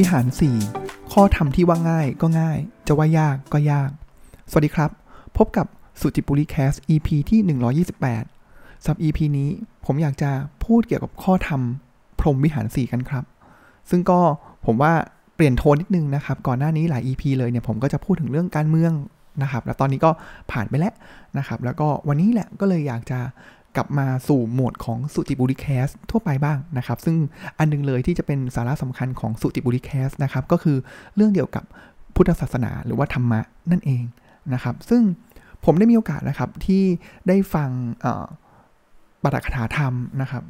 วิหาร 4 ข้อธรรมที่ว่าง่ายก็ง่าย จะว่ายากก็ยาก สวัสดีครับ พบกับสุจิปุริแคส EP ที่ 128สำหรับ EP นี้ผมอยากจะพูดเกี่ยวกับข้อธรรมพรหมวิหาร 4 กันครับ ซึ่งก็ผมว่าเปลี่ยนโทนนิดนึงนะครับ ก่อนหน้านี้หลาย EP เลยเนี่ยผมก็จะพูดถึงเรื่องการเมืองนะครับ แล้วตอนนี้ก็ผ่านไปแล้วนะครับ แล้วก็วันนี้แหละก็เลยอยากจะ กลับมาสู่โหมดของสุจิบุริแคสทั่วไปบ้างนะครับ ซึ่งอันนึงเลยที่จะเป็นสาระสำคัญของสุจิบุริแคสนะครับ ก็คือเรื่องเกี่ยวกับพุทธศาสนาหรือว่าธรรมะนั่นเองนะครับ ซึ่งผมได้มีโอกาสนะครับที่ได้ฟังปาฐกถาธรรมนะครับ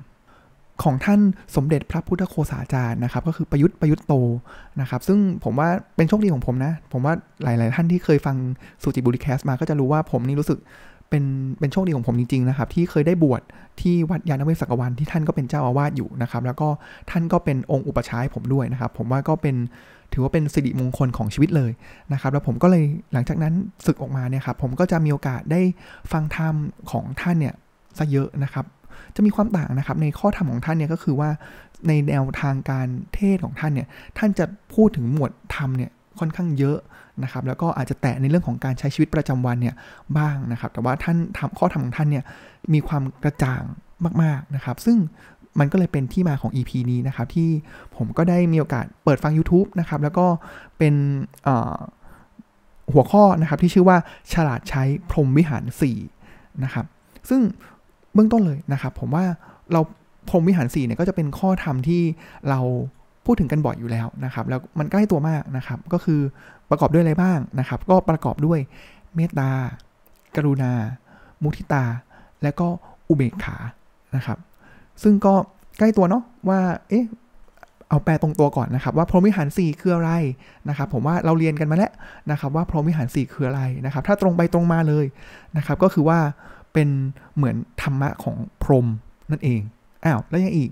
ของท่านสมเด็จพระพุทธโฆษาจารย์นะครับ ก็คือประยุทธ์ประยุทธ์โตนะครับ ซึ่งผมว่าเป็นโชคดีของผมนะ ผมว่าหลาย ๆ ท่านที่เคยฟังสุจิบุริแคสมาก็จะรู้ว่าผมนี่รู้สึก เป็นเป็นโชคดีของผมจริงๆนะครับที่เคยได้บวชที่วัดยานเวศกวันที่ท่านก็เป็นเจ้าอาวาสอยู่นะครับแล้วก็ท่านก็เป็นองค์อุปชายผมด้วยนะครับผมว่าก็เป็นถือว่าเป็นสิริมงคลของชีวิตเลยนะครับแล้วผมก็เลยหลังจากนั้นศึกออกมาเนี่ยครับผมก็จะมีโอกาสได้ฟังธรรมของท่านเนี่ยซะเยอะนะครับจะมีความต่างนะครับในข้อธรรมของท่านเนี่ยก็คือว่าในแนวทางการเทศของท่านเนี่ยท่านจะพูดถึงหมวดธรรมเนี่ยค่อนข้างเยอะ นะครับแล้วก็อาจจะแตะในเรื่องของการใช้ชีวิตประจำวันเนี่ยบ้างนะครับแต่ว่าท่านทำข้อธรรมของท่านเนี่ยมีความกระจ่างมากๆนะครับ ซึ่งมันก็เลยเป็นที่มาของ EP นี้นะครับ ที่ผมก็ได้มีโอกาสเปิดฟัง YouTube นะครับ แล้วก็เป็นหัวข้อนะครับที่ชื่อว่าฉลาดใช้พรหมวิหาร4นะครับ ซึ่งเบื้องต้นเลยนะครับ ผมว่าเราพรหมวิหาร4เนี่ยก็จะเป็นข้อธรรมที่เราพูดถึงกันบ่อยอยู่แล้วนะครับ แล้วมันใกล้ตัวมากนะครับ ก็คือ ประกอบด้วยอะไรบ้างนะครับ ก็ประกอบด้วยเมตตา กรุณา มุทิตา และก็อุเบกขานะครับ ซึ่งก็ใกล้ตัวเนาะว่า เอ๊ะ เอาแปลตรงตัวก่อนนะครับ ว่าพรหมวิหารสี่คืออะไรนะครับ ผมว่าเราเรียนกันมาแล้วนะครับว่าพรหมวิหารสี่คืออะไรนะครับ ถ้าตรงไปตรงมาเลยนะครับ ก็คือว่าเป็นเหมือนธรรมะของพรหมนั่นเอง อ้าว แล้วยังอีก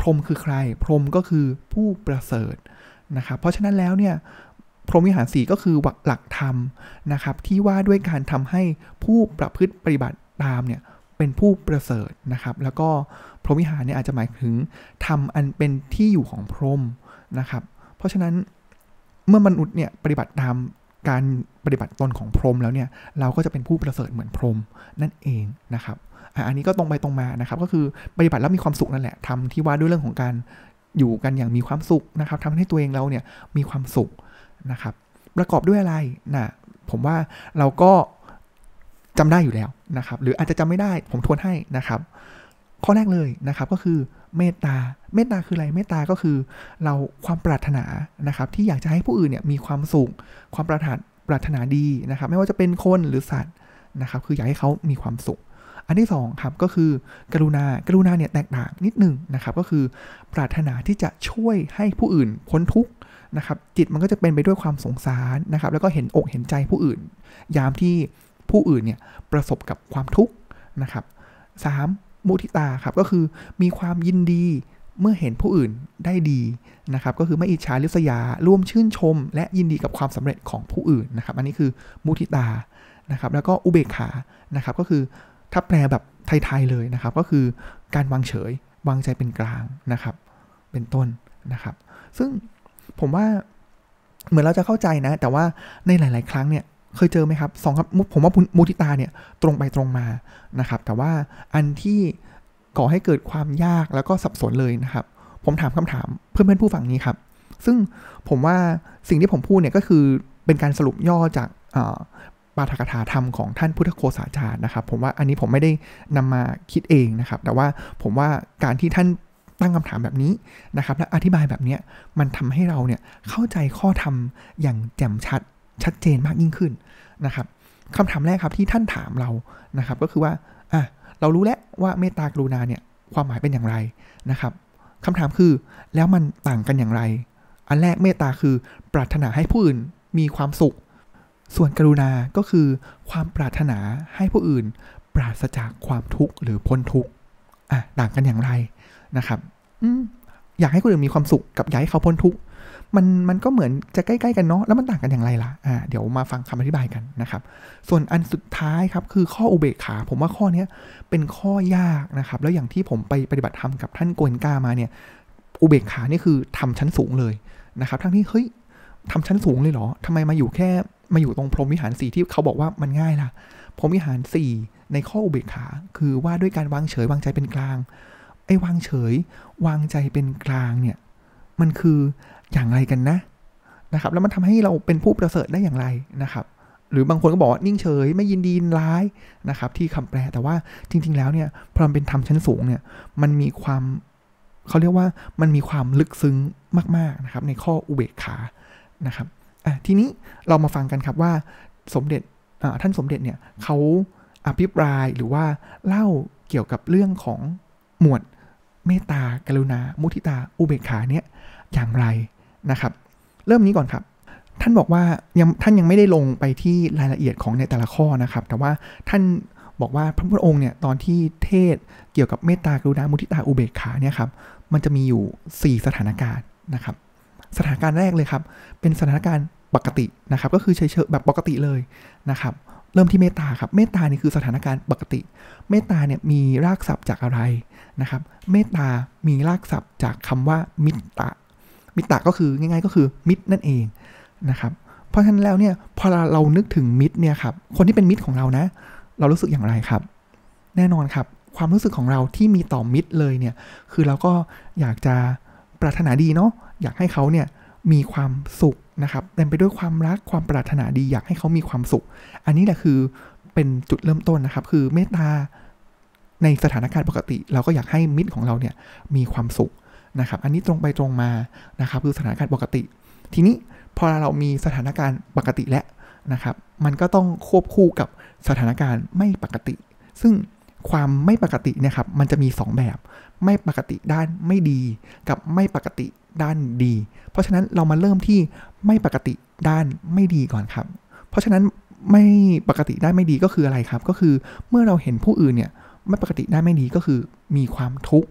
พรหมคือใคร พรหมก็คือผู้ประเสริฐนะครับ เพราะฉะนั้นแล้วเนี่ย พรหมวิหารสีก็คือหลักธรรมนะครับ ที่ว่าด้วยการทำให้ผู้ประพฤติปฏิบัติตามเนี่ยเป็นผู้ประเสริฐนะครับ แล้วก็พรหมวิหารเนี่ยอาจจะหมายถึงทำอันเป็นที่อยู่ของพรหมนะครับ เพราะฉะนั้นเมื่อมนุษย์เนี่ยปฏิบัติตามการปฏิบัติตนของพรหมแล้วเนี่ยเราก็จะเป็นผู้ประเสริฐเหมือนพรหมนั่นเองนะครับอันนี้ก็ตรงไปตรงมานะครับ ก็คือปฏิบัติแล้วมีความสุขนั่นแหละทำที่ว่าด้วยเรื่องของการอยู่กันอย่างมีความสุขนะครับทำให้ตัวเองเราเนี่ยมีความสุข นะครับ ประกอบด้วยอะไรนะผมว่าเราก็จำได้อยู่แล้วนะครับ หรืออาจจะจำไม่ได้ผมทวนให้นะครับ ข้อแรกเลยนะครับก็คือเมตตา เมตตาคืออะไร เมตตาก็คือ เราความปรารถนานะครับ ที่อยากจะให้ผู้อื่นเนี่ยมีความสุข ความปรารถนาปรารถนาดีนะครับ ไม่ว่าจะเป็นคนหรือสัตว์นะครับ คืออยากให้เขามีความสุข อันที่2ครับก็คือกรุณา กรุณาเนี่ยแตกต่างนิดหนึ่งนะครับ ก็คือปรารถนาที่จะช่วยให้ผู้อื่นพ้นทุกข์ นะครับจิตมันก็จะเป็นไปด้วยความสงสารนะครับแล้วก็เห็นอกเห็นใจผู้อื่น ยามที่ผู้อื่นเนี่ยประสบกับความทุกข์นะครับสามมุทิตาครับก็คือมีความยินดีเมื่อเห็นผู้อื่นได้ดีนะครับก็คือไม่อิจฉาริษยาร่วมชื่นชม และยินดีกับความสำเร็จของผู้อื่นนะครับ อันนี้คือมุทิตานะครับแล้วก็อุเบกขานะครับก็คือถ้าแปลแบบไทยๆเลยนะครับ ก็คือการวางเฉยวางใจเป็นกลางนะครับ เป็นต้นนะครับ ซึ่ง ผมว่าเหมือนเราจะเข้าใจนะ แต่ว่าในหลาย ๆ ครั้งเนี่ยเคยเจอไหมครับสองครับผมว่ามุทิตาเนี่ยตรงไปตรงมานะครับ แต่ว่าอันที่ก่อให้เกิดความยากแล้วก็สับสนเลยนะครับ ผมถามคำถามเพื่อนเพื่อนผู้ฟังนี้ครับ ซึ่งผมว่าสิ่งที่ผมพูดเนี่ยก็คือเป็นการสรุปย่อจากปาฐกถาธรรมของท่านพุทธโคสาจารย์นะครับ ผมว่าอันนี้ผมไม่ได้นำมาคิดเองนะครับ แต่ว่าผมว่าการที่ท่าน ตั้งคำถามแบบนี้นะครับ และอธิบายแบบนี้มันทำให้เราเนี่ยเข้าใจข้อธรรมอย่างแจ่มชัดชัดเจนมากยิ่งขึ้นนะครับคำถามแรกครับที่ท่านถามเรานะครับ ก็คือว่าอะเรารู้แล้วว่าเมตตากรุณาเนี่ยความหมายเป็นอย่างไรนะครับคำถามคือแล้วมันต่างกันอย่างไร อันแรกเมตตาคือปรารถนาให้ผู้อื่นมีความสุข ส่วนกรุณาก็คือ ความปรารถนาให้ผู้อื่น ปราศจากความทุกข์หรือพ้นทุกข์อะต่างกันอย่างไร นะครับอยากให้คนอื่นมีความสุขกับอยากให้เขาพ้นทุกข์มันมันก็เหมือนจะใกล้ๆกันเนาะแล้วมันต่างกันอย่างไรล่ะอ่าเดี๋ยวมาฟังคำอธิบายกันนะครับ ส่วนอันสุดท้ายครับคือข้ออุเบกขา ผมว่าข้อนี้เป็นข้อยากนะครับ แล้วอย่างที่ผมไปปฏิบัติธรรมกับท่านโกนก้ามาเนี่ย อุเบกขานี่คือทำชั้นสูงเลยนะครับ ทั้งที่เฮ้ยทำชั้นสูงเลยเหรอทำไมมาอยู่แค่มาอยู่ตรงพรหมวิหารสี่ที่เขาบอกว่ามันง่ายล่ะพรหมวิหารสี่ในข้ออุเบกขา คือว่าด้วยการวางเฉยวางใจเป็นกลาง อ้วางเฉย วางใจเป็นกลางเนี่ย มันคืออย่างไรกันนะนะครับ แล้วมันทำให้เราเป็นผู้ประเสริฐได้อย่างไรนะครับ หรือบางคนก็บอกว่านิ่งเฉย ไม่ยินดีร้ายนะครับ ที่คำแปลแต่ว่าจริง ๆ แล้วเนี่ยพอมันเป็นธรรมชั้นสูงเนี่ยมันมีความเขาเรียกว่ามันมีความลึกซึ้งมากๆนะครับ ในข้ออุเบกขานะครับอะทีนี้เรามาฟังกันครับว่าสมเด็จท่านสมเด็จเนี่ยเขาอภิปรายหรือว่าเล่าเกี่ยวกับเรื่องของหมวด เมตตากรุณา มุทิตา อุเบกขาเนี่ยอย่างไรนะครับ เริ่มนี้ก่อนครับ ท่านบอกว่ายังท่านยังไม่ได้ลงไปที่รายละเอียดของในแต่ละข้อนะครับ แต่ว่าท่านบอกว่าพระพุทธองค์เนี่ยตอนที่เทศเกี่ยวกับเมตตากรุณา มุทิตา อุเบกขาเนี่ยครับ มันจะมีอยู่ 4 สถานการณ์นะครับ สถานการณ์แรกเลยครับ เป็นสถานการณ์ปกตินะครับ ก็คือเฉยๆแบบปกติเลยนะครับ เริ่มที่เมตตาครับ เมตตานี่คือสถานการณ์ปกติ เมตตาเนี่ยมีรากศัพท์จากอะไรนะครับ เมตตามีรากศัพท์จากคำว่ามิตตะ มิตตะก็คือง่ายๆก็คือมิตรนั่นเองนะครับ เพราะฉะนั้นแล้วเนี่ยพอเรานึกถึงมิตรเนี่ยครับ คนที่เป็นมิตรของเรานะ เรารู้สึกอย่างไรครับ แน่นอนครับ ความรู้สึกของเราที่มีต่อมิตรเลยเนี่ย คือเราก็อยากจะปรารถนาดีเนาะ อยากให้เขาเนี่ยมีความสุข นะครับเต็มไปด้วยความรักความปรารถนาดีอยากให้เขามีความสุข อันนี้แหละคือเป็นจุดเริ่มต้นนะครับ คือเมตตาในสถานการณ์ปกติ เราก็อยากให้มิตรของเราเนี่ยมีความสุขนะครับ อันนี้ตรงไปตรงมานะครับคือสถานการณ์ปกติ ทีนี้พอเรามีสถานการณ์ปกติแล้วนะครับ มันก็ต้องควบคู่กับสถานการณ์ไม่ปกติ ซึ่งความไม่ปกตินี่ยครับ มันจะมี 2 แบบ ไม่ปกติด้านไม่ดีกับไม่ปกติด้านดี เพราะฉะนั้นเรามาเริ่มที่ไม่ปกติด้านไม่ดีก่อนครับ เพราะฉะนั้นไม่ปกติด้านไม่ดีก็คืออะไรครับ ก็คือเมื่อเราเห็นผู้อื่นเนี่ยไม่ปกติด้านไม่ดีก็คือมีความทุกข์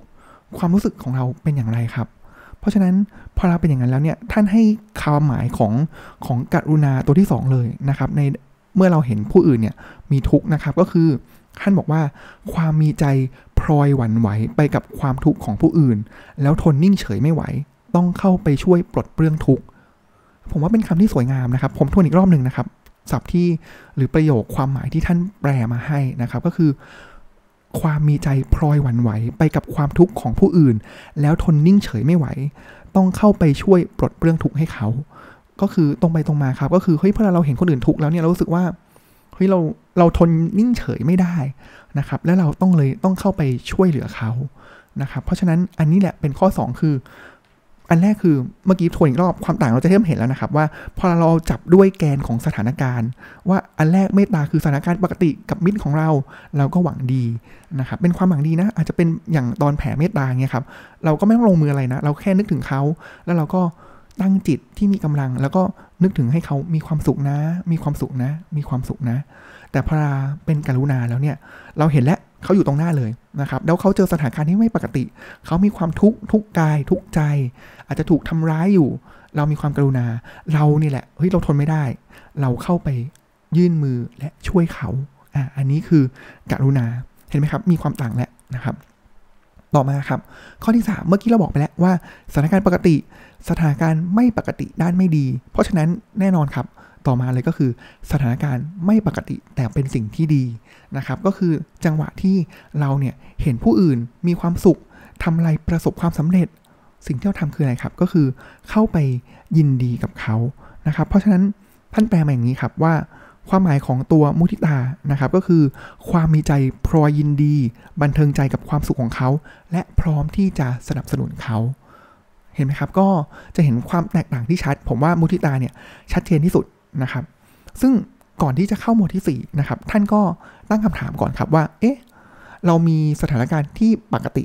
ความรู้สึกของเราเป็นอย่างไรครับ เพราะฉะนั้นพอเราเป็นอย่างนั้นแล้วเนี่ยท่านให้ความหมายของของกรุณาตัวที่ 2 เลยนะครับ ในเมื่อเราเห็นผู้อื่นเนี่ยมีทุกข์นะครับก็คือ ท่านบอกว่าความมีใจพลอยหวั่นไหวไปกับความทุกข์ของผู้อื่น แล้วทนนิ่งเฉยไม่ไหว ต้องเข้าไปช่วยปลดเปลื้องทุกข์ผมว่าเป็นคำที่สวยงามนะครับ ผมทวนอีกรอบหนึ่งนะครับศัพท์ที่หรือประโยคความหมายที่ท่านแปลมาให้นะครับ ก็คือ ความมีใจพลอยหวั่นไหวไปกับความทุกข์ของผู้อื่น แล้วทนนิ่งเฉยไม่ไหว ต้องเข้าไปช่วยปลดเปลื้องทุกข์ให้เขา ก็คือตรงไปตรงมาครับ ก็คือเฮ้ยพอเราเห็นคนอื่นทุกข์แล้วเนี่ยเรารู้สึกว่า ฮ้ยเราเราทนนิ่งเฉยไม่ได้นะครับ แล้วเราต้องเลยต้องเข้าไปช่วยเหลือเขานะครับ เพราะฉะนั้นอันนี้แหละเป็นข้อ 2 คือ อันแรกคือเมื่อกี้ทวนอีกรอบความต่างเราจะเริ่มเห็นแล้วนะครับว่าพอเราจับด้วยแกนของสถานการณ์ ว่าอันแรกเมตตาคือสถานการณ์ปกติกับมิตรของเรา เราก็หวังดีนะครับ เป็นความหวังดีนะ อาจจะเป็นอย่างตอนแผ่เมตตาเงี้ยครับ เราก็ไม่ต้องลงมืออะไรนะ เราแค่นึกถึงเขาแล้วเราก็ ตั้งจิตที่มีกำลัง แล้วก็นึกถึงให้เขามีความสุขนะ มีความสุขนะ มีความสุขนะ แต่พอเป็นกรุณาแล้วเนี่ย เราเห็นแล้วเขาอยู่ตรงหน้าเลยนะครับแล้วเขาเจอสถานการณ์ที่ไม่ปกติ เขามีความทุกข์ทุกกายทุกใจ อาจจะถูกทำร้ายอยู่ เรามีความกรุณา เรานี่แหละเฮ้ยเราทนไม่ได้ เราเข้าไปยื่นมือและช่วยเขาอ่าอันนี้คือกรุณาเห็นไหมครับ มีความต่างแล้วนะครับ ต่อมาครับ ข้อที่ 3 เมื่อกี้เราบอกไปแล้วว่าสถานการณ์ปกติ สถานการณ์ไม่ปกติด้านไม่ดี เพราะฉะนั้นแน่นอนครับ ต่อมาเลยก็คือสถานการณ์ไม่ปกติแต่เป็นสิ่งที่ดีนะครับ ก็คือจังหวะที่เราเนี่ยเห็นผู้อื่นมีความสุขทำอะไรประสบความสำเร็จ สิ่งที่เราทำคืออะไรครับ ก็คือเข้าไปยินดีกับเขานะครับ เพราะฉะนั้นท่านแปลมาอย่างนี้ครับว่า ความหมายของตัวมุทิตานะครับก็คือความมีใจพรอยยินดี บันเทิงใจกับความสุขของเขา และพร้อมที่จะสนับสนุนเขา เห็นไหมครับก็จะเห็นความแตกต่างที่ชัด ผมว่ามุทิตาเนี่ยชัดเจนที่สุดนะครับ ซึ่งก่อนที่จะเข้าหมวดที่4นะครับท่านก็ตั้งคำถามก่อนครับว่า เอ๊ะเรามีสถานการณ์ที่ปกติ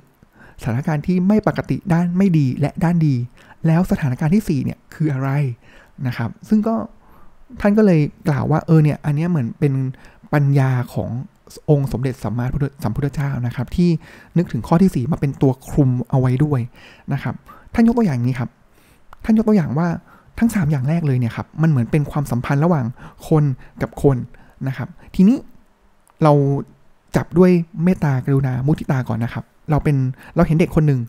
สถานการณ์ที่ไม่ปกติด้านไม่ดีและด้านดี แล้วสถานการณ์ที่4เนี่ยคืออะไรนะครับ ซึ่งก็ ท่านก็เลยกล่าวว่าเออเนี่ยอันนี้เหมือนเป็นปัญญาขององค์สมเด็จสัมมาสัมพุทธเจ้านะครับ ที่นึกถึงข้อที่ 4 มาเป็นตัวคลุมเอาไว้ด้วยนะครับ ท่านยกตัวอย่างนี้ครับ ท่านยกตัวอย่างว่าทั้ง 3 อย่างแรกเลยเนี่ยครับมันเหมือนเป็นความสัมพันธ์ระหว่างคนกับคนนะครับ ทีนี้เราจับด้วยเมตตากรุณามุทิตาก่อนนะครับ เราเป็นเราเห็นเด็กคนหนึ่ง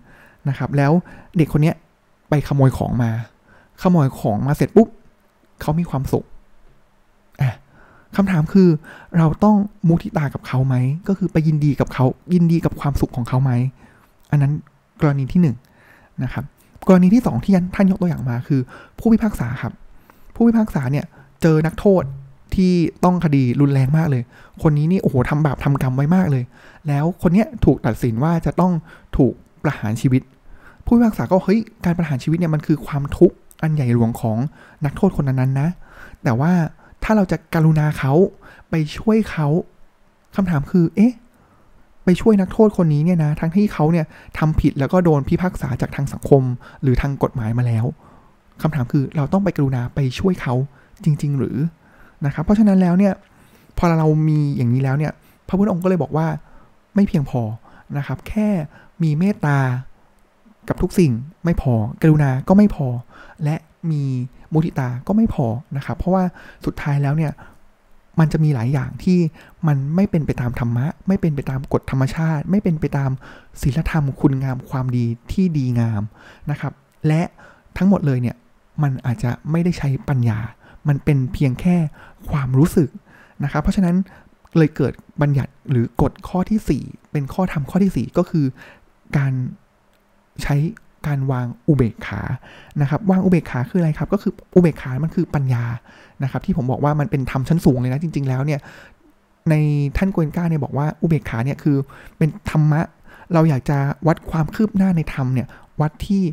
นะครับ แล้วเด็กคนนี้ไปขโมยของมา ขโมยของมาเสร็จปุ๊บ เขามีความสุขอะคำถามคือเราต้องมุทิตากับเขาไหม ก็คือไปยินดีกับเขายินดีกับความสุขของเขาไหม อันนั้นกรณีที่หนึ่งนะครับกรณีที่สองที่ท่านยกตัวอย่างมาคือ ผู้พิพากษาครับ ผู้พิพากษาเนี่ยเจอนักโทษที่ต้องคดีรุนแรงมากเลย คนนี้นี่โอ้โหทำบาปทำกรรมไว้มากเลย แล้วคนเนี้ยถูกตัดสินว่าจะต้องถูกประหารชีวิต ผู้พิพากษาก็เฮ้ยการประหารชีวิตเนี่ยมันคือความทุกข์ อันใหญ่หลวงของนักโทษคนนั้นนะ แต่ว่าถ้าเราจะการุณาเขาไปช่วยเขาคำถามคือ เอ๊ะ ไปช่วยนักโทษคนนี้เนี่ยนะ ทั้งที่เขาเนี่ยทำผิดแล้วก็โดนพิพากษาจากทางสังคม หรือทางกฎหมายมาแล้วคำถามคือเราต้องไปกรุณาไปช่วยเขาจริง ๆ หรือนะครับ เพราะฉะนั้นแล้วเนี่ย พอเรามีอย่างนี้แล้วเนี่ย พระพุทธองค์ก็เลยบอกว่าไม่เพียงพอนะครับ แค่มีเมตตา กับทุกสิ่งไม่พอกรุณาก็ไม่พอ และมีมุทิตาก็ไม่พอนะครับ เพราะว่าสุดท้ายแล้วเนี่ยมันจะมีหลายอย่างที่มันไม่เป็นไปตามธรรมะ ไม่เป็นไปตามกฎธรรมชาติ ไม่เป็นไปตามศีลธรรมคุณงามความดีที่ดีงามนะครับ และทั้งหมดเลยเนี่ยมันอาจจะไม่ได้ใช้ปัญญา มันเป็นเพียงแค่ความรู้สึกนะครับ เพราะฉะนั้นเลยเกิดบัญญัติหรือกฎข้อที่ 4 เป็นข้อธรรมข้อที่ 4 ก็คือการ ใช้การวางอุเบกขา นะครับ วางอุเบกขาคืออะไรครับ ก็คืออุเบกขา มันคือปัญญา นะครับ ที่ผมบอกว่ามันเป็นธรรมชั้นสูงเลยนะ จริง ๆ แล้วเนี่ย ในท่านโกเอนก้าเนี่ยบอกว่าอุเบกขาเนี่ยคือเป็นธรรมะ เราอยากจะวัดความคืบหน้าในธรรมเนี่ย วัดที่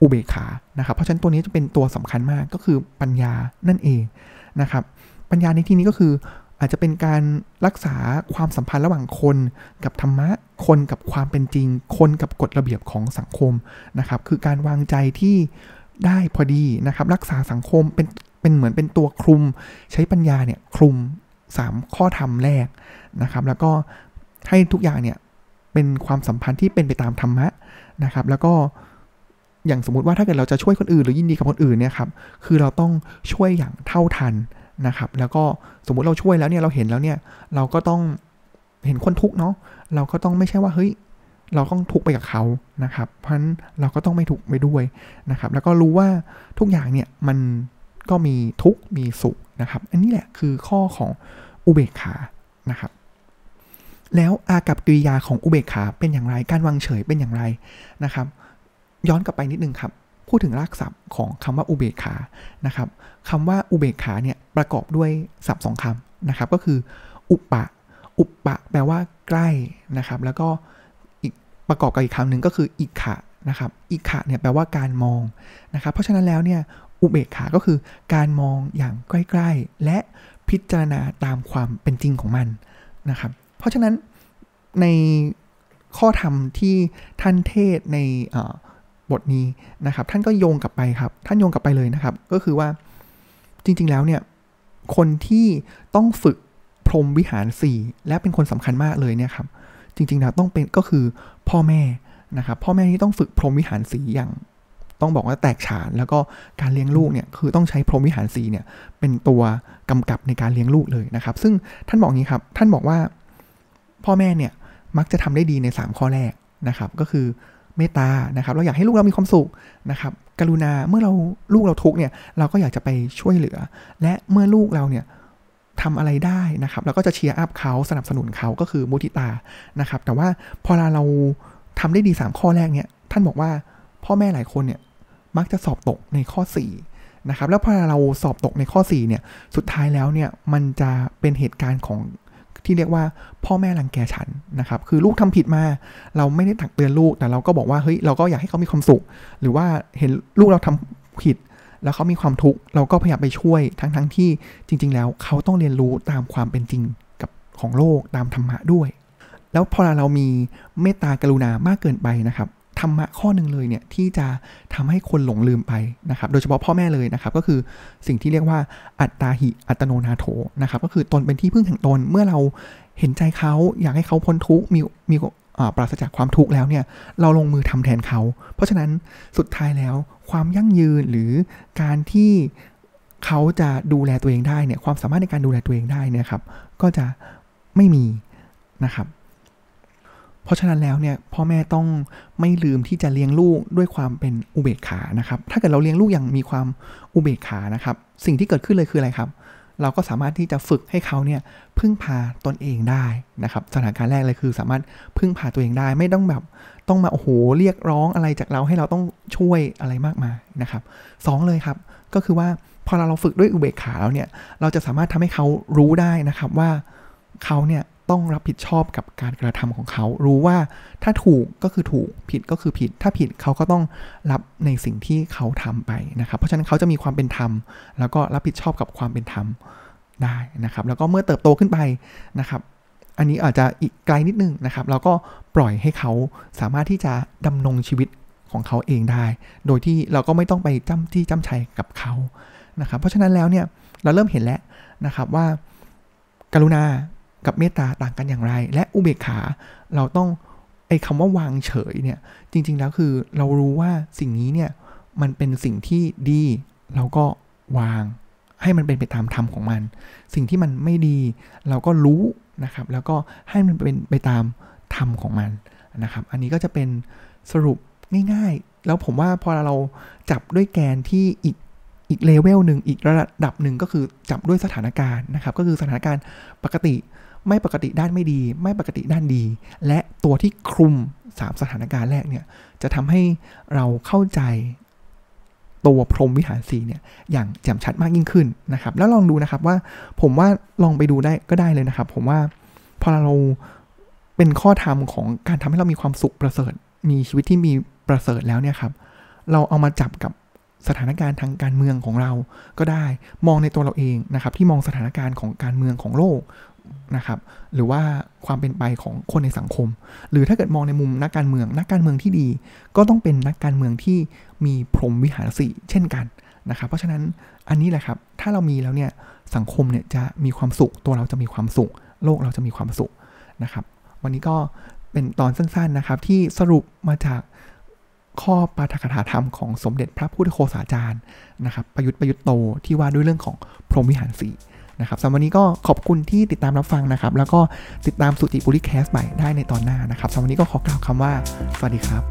อุเบกขา นะครับ เพราะฉะนั้นตัวนี้จะเป็นตัวสำคัญมาก ก็คือปัญญานั่นเอง นะครับ ปัญญาในที่นี้ก็คือ อาจจะเป็นการรักษาความสัมพันธ์ระหว่างคนกับธรรมะ คนกับความเป็นจริง คนกับกฎระเบียบของสังคมนะครับ คือการวางใจที่ได้พอดีนะครับ รักษาสังคมเป็นเป็นเหมือนเป็นตัวคลุม ใช้ปัญญาเนี่ยคลุม 3 ข้อธรรมแรกนะครับ แล้วก็ให้ทุกอย่างเนี่ยเป็นความสัมพันธ์ที่เป็นไปตามธรรมะนะครับ แล้วก็อย่างสมมติว่าถ้าเกิดเราจะช่วยคนอื่นหรือยินดีกับคนอื่นเนี่ยครับ คือเราต้องช่วยอย่างเท่าทัน นะครับ แล้วก็สมมุติเราช่วยแล้วเนี่ยเราเห็นแล้วเนี่ย เราก็ต้องเห็นคนทุกเนาะเราก็ต้องไม่ใช่ว่าเฮ้ยเราต้องทุกไปกับเขานะครับ เพราะฉะนั้นเราก็ต้องไม่ทุกไปด้วยนะครับ แล้วก็รู้ว่าทุกอย่างเนี่ยมันก็มีทุกมีสุขนะครับ อันนี้แหละคือข้อของอุเบกขานะครับ แล้วอากับกิริยาของอุเบกขาเป็นอย่างไร การวางเฉยเป็นอย่างไรนะครับ ย้อนกลับไปนิดนึงครับ พูดถึงรากศัพท์ของคำว่าอุเบกขานะครับคำว่าอุเบกขาเนี่ยประกอบด้วยศัพท์สองคำนะครับ ก็คือ อุปะ อุปปะแปลว่าใกล้นะครับ แล้วก็อีกประกอบกับอีกคำหนึ่งก็คืออิขะนะครับอิขะเนี่ยแปลว่าการมองนะครับ เพราะฉะนั้นแล้วเนี่ยอุเบกขาก็คือการมองอย่างใกล้ๆ และพิจารณาตามความเป็นจริงของมันนะครับ เพราะฉะนั้นในข้อธรรมที่ท่านเทศใน บทนี้นะครับ ท่านก็โยงกลับไปครับ ท่านโยงกลับไปเลยนะครับ ก็คือว่าจริง ๆ แล้วเนี่ย คนที่ต้องฝึกพรหมวิหารสีและเป็นคนสำคัญมากเลยเนี่ยครับ จริงๆแล้วต้องเป็นก็คือพ่อแม่นะครับ พ่อแม่ที่ต้องฝึกพรหมวิหารสีอย่าง ต้องบอกว่าแตกฉาน แล้วก็การเลี้ยงลูกเนี่ยคือต้องใช้พรหมวิหารสีเนี่ย เป็นตัวกำกับในการเลี้ยงลูกเลยนะครับ ซึ่งท่านบอกงี้ครับ ท่านบอกว่าพ่อแม่เนี่ยมักจะทำได้ดีใน 3 ข้อแรกนะครับ ก็คือ เมตตานะครับ เราอยากให้ลูกเรามีความสุขนะครับกรุณาเมื่อเราลูกเราทุกเนี่ยเราก็อยากจะไปช่วยเหลือ และเมื่อลูกเราเนี่ยทำอะไรได้นะครับเราก็จะเชียร์อัพเขาสนับสนุนเขาก็คือมุทิตานะครับ แต่ว่าพอเราทำได้ดี 3 ข้อแรกเนี่ยท่านบอกว่าพ่อแม่หลายคนเนี่ยมักจะสอบตกในข้อ 4 นะครับ แล้วพอเราสอบตกในข้อ 4 เนี่ย สุดท้ายแล้วเนี่ย มันจะเป็นเหตุการณ์ของ ที่เรียกว่าพ่อแม่รังแกฉันนะครับคือลูกทำผิดมา เราไม่ได้ตักเตือนลูกแต่เราก็บอกว่าเฮ้ยเราก็อยากให้เขามีความสุข หรือว่าเห็นลูกเราทำผิด แล้วเขามีความทุกข์เราก็พยายามไปช่วยทั้งทั้งที่จริง ๆ แล้วเขาต้องเรียนรู้ตามความเป็นจริงกับของโลกตามธรรมะด้วย แล้วพอเรามีเมตตากรุณามากเกินไปนะครับ ธรรมะข้อหนึ่งเลยเนี่ยที่จะทำให้คนหลงลืมไปนะครับ โดยเฉพาะพ่อแม่เลยนะครับก็คือสิ่งที่เรียกว่าอัตตาหิอัตโนนาโถนะครับก็คือตนเป็นที่พึ่งแห่งตนเมื่อเราเห็นใจเขาอยากให้เขาพ้นทุกข์มีมีปราศจากความทุกข์แล้วเนี่ยเราลงมือทำแทนเขา เพราะฉะนั้นสุดท้ายแล้วความยั่งยืนหรือการที่เขาจะดูแลตัวเองได้เนี่ยความสามารถในการดูแลตัวเองได้เนี่ยครับก็จะไม่มีนะครับ เพราะฉะนั้นแล้วเนี่ยพ่อแม่ต้องไม่ลืมที่จะเลี้ยงลูกด้วยความเป็นอุเบกขานะครับ ถ้าเกิดเราเลี้ยงลูกอย่างมีความอุเบกขานะครับ สิ่งที่เกิดขึ้นเลยคืออะไรครับ เราก็สามารถที่จะฝึกให้เขาเนี่ยพึ่งพาตนเองได้นะครับ สถานการณ์แรกเลยคือสามารถพึ่งพาตัวเองได้ ไม่ต้องแบบต้องมาโอ้โหเรียกร้องอะไรจากเราให้เราต้องช่วยอะไรมากมายนะครับสองเลยครับ ก็คือว่าพอเราเราฝึกด้วยอุเบกขาแล้วเนี่ย เราจะสามารถทำให้เขารู้ได้นะครับว่าเขาเนี่ย ต้องรับผิดชอบกับการกระทำของเขา รู้ว่าถ้าถูกก็คือถูกผิดก็คือผิด ถ้าผิดเขาก็ต้องรับในสิ่งที่เขาทำไปนะครับ เพราะฉะนั้นเขาจะมีความเป็นธรรม แล้วก็รับผิดชอบกับความเป็นธรรมได้นะครับ แล้วก็เมื่อเติบโตขึ้นไปนะครับอันนี้อาจจะอีกไกลนิดนึงนะครับเราก็ปล่อยให้เขาสามารถที่จะดำรงชีวิตของเขาเองได้ โดยที่เราก็ไม่ต้องไปจ้ำที่จ้ำชัยกับเขานะครับ เพราะฉะนั้นแล้วเนี่ยเราเริ่มเห็นแล้วนะครับว่า กรุณา กับเมตตาต่างกันอย่างไร และอุเบกขาเราต้องไอ้คำว่าวางเฉยเนี่ยจริง ๆ แล้วคือเรารู้ว่าสิ่งนี้เนี่ยมันเป็นสิ่งที่ดีเราก็วางให้มันเป็นไปตามธรรมของมัน สิ่งที่มันไม่ดีเราก็รู้นะครับ แล้วก็ให้มันเป็นไปตามธรรมของมันนะครับ อันนี้ก็จะเป็นสรุปง่ายๆ แล้วผมว่าพอเราจับด้วยแกนที่อีกอีกเลเวลหนึ่งอีกระดับหนึ่งก็คือจับด้วยสถานการณ์นะครับ ก็คือสถานการณ์ปกติ ไม่ปกติด้านไม่ดี ไม่ปกติด้านดี และตัวที่คลุม 3 สถานการณ์แรกเนี่ยจะทำให้เราเข้าใจตัวพรหมวิหารสีเนี่ยอย่างแจ่มชัดมากยิ่งขึ้นนะครับ แล้วลองดูนะครับว่าผมว่าลองไปดูได้ก็ได้เลยนะครับ ผมว่าพอเราเป็นข้อธรรมของการทำให้เรามีความสุขประเสริฐ มีชีวิตที่มีประเสริฐแล้วเนี่ยครับเราเอามาจับกับสถานการณ์ทางการเมืองของเราก็ได้มองในตัวเราเองนะครับ ที่มองสถานการณ์ของการเมืองของโลก นะครับหรือว่าความเป็นไปของคนในสังคม หรือถ้าเกิดมองในมุมนักการเมือง นักการเมืองที่ดี ก็ต้องเป็นนักการเมืองที่มีพรหมวิหารสีเช่นกันนะครับ เพราะฉะนั้นอันนี้แหละครับ ถ้าเรามีแล้วเนี่ยสังคมเนี่ยจะมีความสุข ตัวเราจะมีความสุข โลกเราจะมีความสุขนะครับ วันนี้ก็เป็นตอนสั้นๆนะครับ ที่สรุปมาจากข้อปาฐกถาธรรมของสมเด็จพระพุทธโฆษาจารย์นะครับ ประยุทธ์ประยุทธ์โตที่ว่าด้วยเรื่องของพรหมวิหารสี นะครับสำหรับวันนี้ก็ขอบคุณที่ติดตามรับฟังนะครับ แล้วก็ติดตามสุติบุริแคสใหม่ได้ในตอนหน้านะครับสำหรับวันนี้ก็ขอกล่าวคำว่า สวัสดีครับ